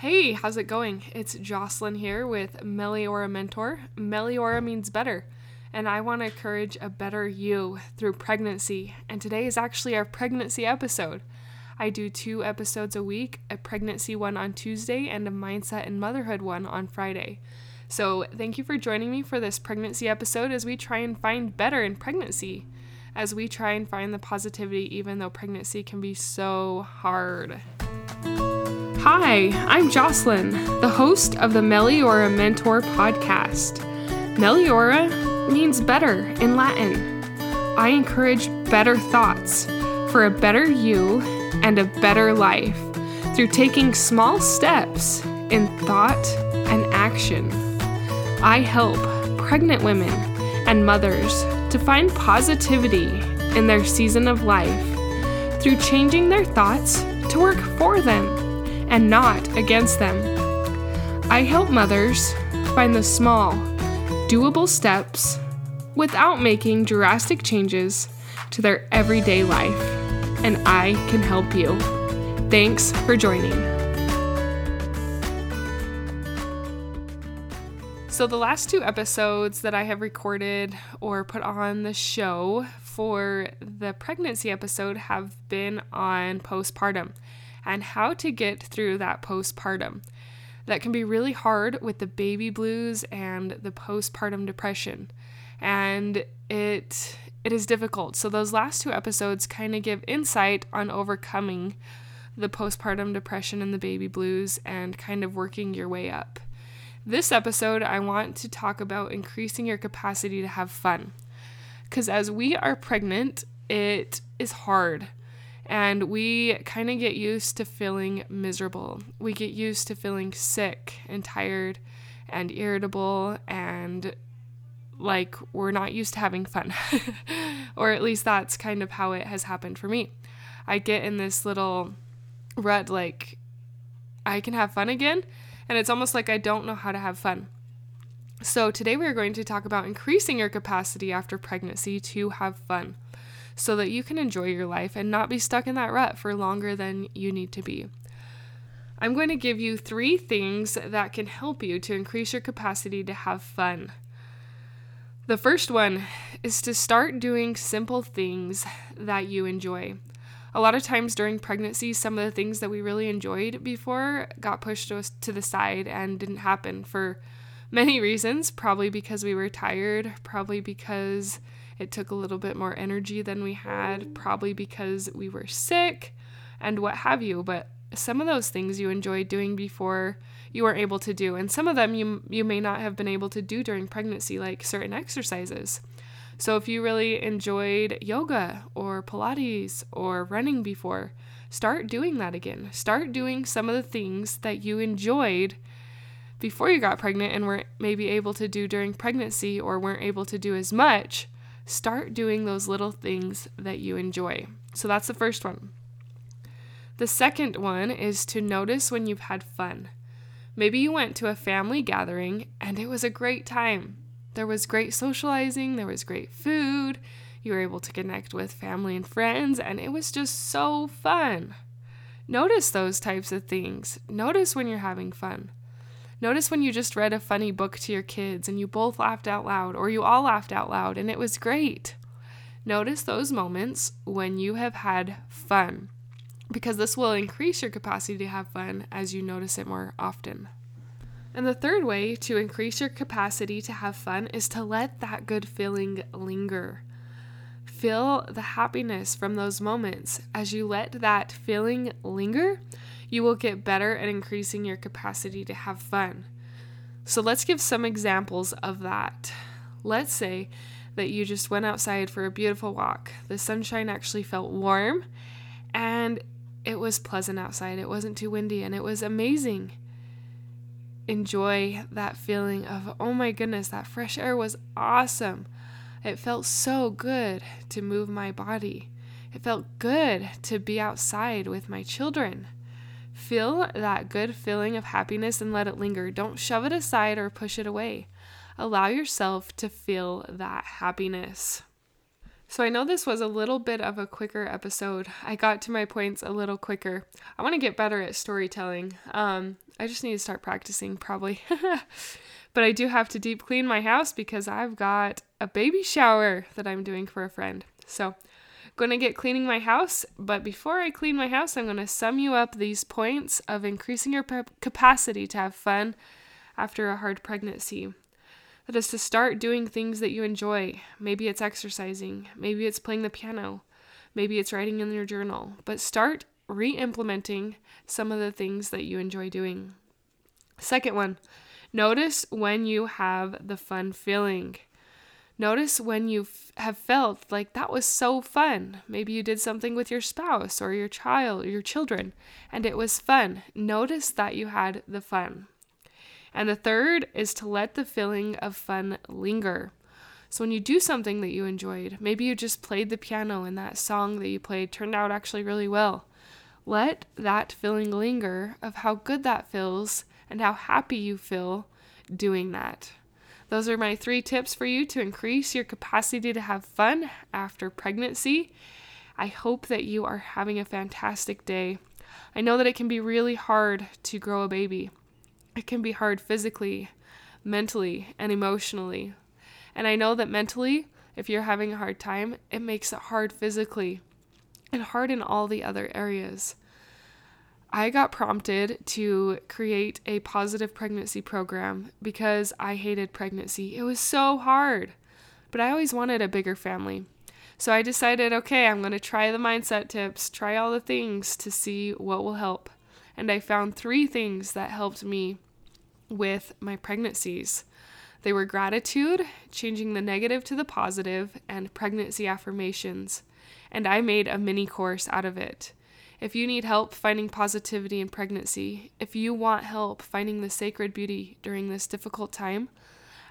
Hey, how's it going? It's Jocelyn here with Meliora Mentor. Meliora means better, and I want to encourage a better you through pregnancy. And today is actually our pregnancy episode. I do two episodes a week a pregnancy one on Tuesday and a mindset and motherhood one on Friday. So, thank you for joining me for this pregnancy episode as we try and find better in pregnancy, as we try and find the positivity, even though pregnancy can be so hard. Hi, I'm Jocelyn, the host of the Meliora Mentor podcast. Meliora means better in Latin. I encourage better thoughts for a better you and a better life through taking small steps in thought and action. I help pregnant women and mothers to find positivity in their season of life through changing their thoughts to work for them and not against them. I help mothers find the small, doable steps without making drastic changes to their everyday life, and I can help you. Thanks for joining. So, the last two episodes that I have recorded or put on the show for the pregnancy episode have been on postpartum and how to get through that postpartum. That can be really hard with the baby blues and the postpartum depression. And it it is difficult. So those last two episodes kind of give insight on overcoming the postpartum depression and the baby blues and kind of working your way up. This episode, I want to talk about increasing your capacity to have fun. Because as we are pregnant, it is hard. And we kind of get used to feeling miserable. We get used to feeling sick and tired and irritable and like we're not used to having fun. or at least that's kind of how it has happened for me. I get in this little rut like I can have fun again, and it's almost like I don't know how to have fun. So, today we are going to talk about increasing your capacity after pregnancy to have fun so that you can enjoy your life and not be stuck in that rut for longer than you need to be. I'm going to give you three things that can help you to increase your capacity to have fun. The first one is to start doing simple things that you enjoy. A lot of times during pregnancy, some of the things that we really enjoyed before got pushed to the side and didn't happen for many reasons. Probably because we were tired, probably because it took a little bit more energy than we had, probably because we were sick and what have you. But some of those things you enjoyed doing before you weren't able to do, and some of them you you may not have been able to do during pregnancy, like certain exercises. So if you really enjoyed yoga or Pilates or running before, start doing that again. Start doing some of the things that you enjoyed before you got pregnant and weren't maybe able to do during pregnancy or weren't able to do as much Start doing those little things that you enjoy. So that's the first one. The second one is to notice when you've had fun. Maybe you went to a family gathering and it was a great time. There was great socializing, there was great food, you were able to connect with family and friends, and it was just so fun. Notice those types of things. Notice when you're having fun. Notice when you just read a funny book to your kids and you both laughed out loud, or you all laughed out loud and it was great. Notice those moments when you have had fun, because this will increase your capacity to have fun as you notice it more often. And the third way to increase your capacity to have fun is to let that good feeling linger. Feel the happiness from those moments. As you let that feeling linger, you will get better at increasing your capacity to have fun. So let's give some examples of that. Let's say that you just went outside for a beautiful walk. The sunshine actually felt warm and it was pleasant outside. It wasn't too windy and it was amazing. Enjoy that feeling of, oh my goodness, that fresh air was awesome. It felt so good to move my body. It felt good to be outside with my children. Feel that good feeling of happiness and let it linger. Don't shove it aside or push it away. Allow yourself to feel that happiness. So I know this was a little bit of a quicker episode. I got to my points a little quicker. I want to get better at storytelling. Um, I just need to start practicing, probably. but I do have to deep clean my house because I've got a baby shower that I'm doing for a friend. So, going to get cleaning my house. But before I clean my house, I'm going to sum you up these points of increasing your capacity to have fun after a hard pregnancy. That is to start doing things that you enjoy. Maybe it's exercising, maybe it's playing the piano, maybe it's writing in your journal, but start re implementing some of the things that you enjoy doing. Second one, notice when you have the fun feeling. Notice when you have felt like that was so fun. Maybe you did something with your spouse or your child or your children and it was fun. Notice that you had the fun. And the third is to let the feeling of fun linger. So when you do something that you enjoyed, maybe you just played the piano and that song that you played turned out actually really well. Let that feeling linger of how good that feels and how happy you feel doing that. Those are my three tips for you to increase your capacity to have fun after pregnancy. I hope that you are having a fantastic day. I know that it can be really hard to grow a baby. It can be hard physically, mentally, and emotionally. And I know that mentally, if you're having a hard time, it makes it hard physically and hard in all the other areas. I got prompted to create a positive pregnancy program because I hated pregnancy. It was so hard, but I always wanted a bigger family. So I decided, okay, I'm going to try the mindset tips, try all the things to see what will help and I found three things that helped me with my pregnancies. They were gratitude, changing the negative to the positive, and pregnancy affirmations. And I made a mini course out of it. If you need help finding positivity in pregnancy, if you want help finding the sacred beauty during this difficult time,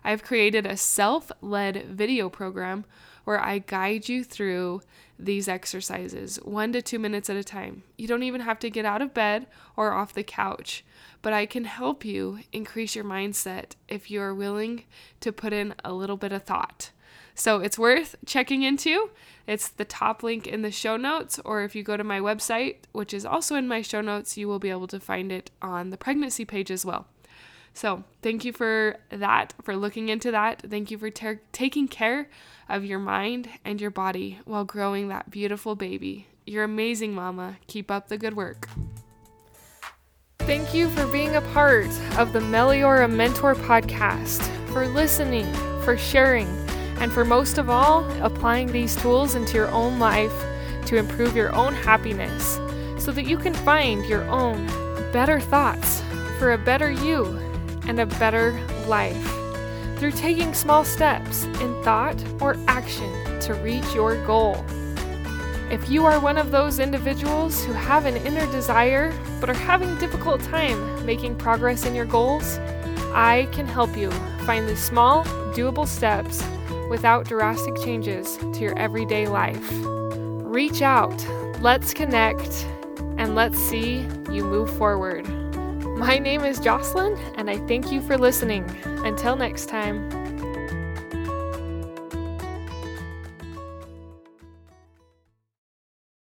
I've created a self led video program where I guide you through these exercises, one to two minutes at a time. You don't even have to get out of bed or off the couch, but I can help you increase your mindset if you are willing to put in a little bit of thought. So it's worth checking into. It's the top link in the show notes, or if you go to my website, which is also in my show notes, you will be able to find it on the pregnancy page as well. So, thank you for that, for looking into that. Thank you for ter- taking care of your mind and your body while growing that beautiful baby. You're amazing, Mama. Keep up the good work. Thank you for being a part of the Meliora Mentor podcast, for listening, for sharing, and for most of all, applying these tools into your own life to improve your own happiness so that you can find your own better thoughts for a better you and a better life through taking small steps in thought or action to reach your goal. If you are one of those individuals who have an inner desire but are having difficult time making progress in your goals, I can help you find the small, doable steps without drastic changes to your everyday life. Reach out, let's connect, and let's see you move forward. My name is Jocelyn, and I thank you for listening. Until next time.